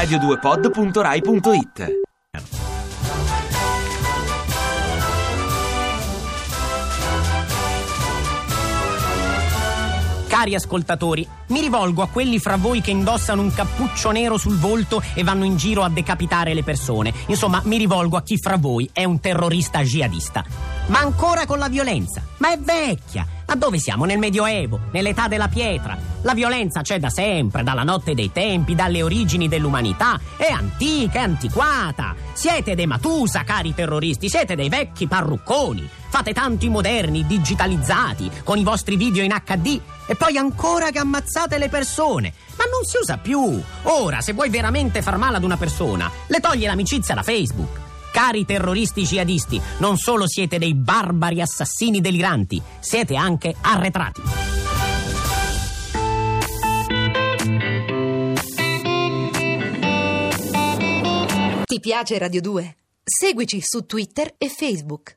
radio2pod.rai.it Cari ascoltatori, mi rivolgo a quelli fra voi che indossano un cappuccio nero sul volto e vanno in giro a decapitare le persone. Insomma, mi rivolgo a chi fra voi è un terrorista jihadista. Ma ancora con la violenza. Ma è vecchia. Ma dove siamo? Nel Medioevo, nell'età della pietra. La violenza c'è da sempre, dalla notte dei tempi, dalle origini dell'umanità. È antica, è antiquata. Siete dei Matusa, cari terroristi, siete dei vecchi parrucconi. Fate tanto i moderni, digitalizzati, con i vostri video in HD e poi ancora che ammazzate le persone. Ma non si usa più. Ora, se vuoi veramente far male ad una persona, le togli l'amicizia da Facebook. Cari terroristi jihadisti, non solo siete dei barbari assassini deliranti, siete anche arretrati. Ti piace Radio 2? Seguici su Twitter e Facebook.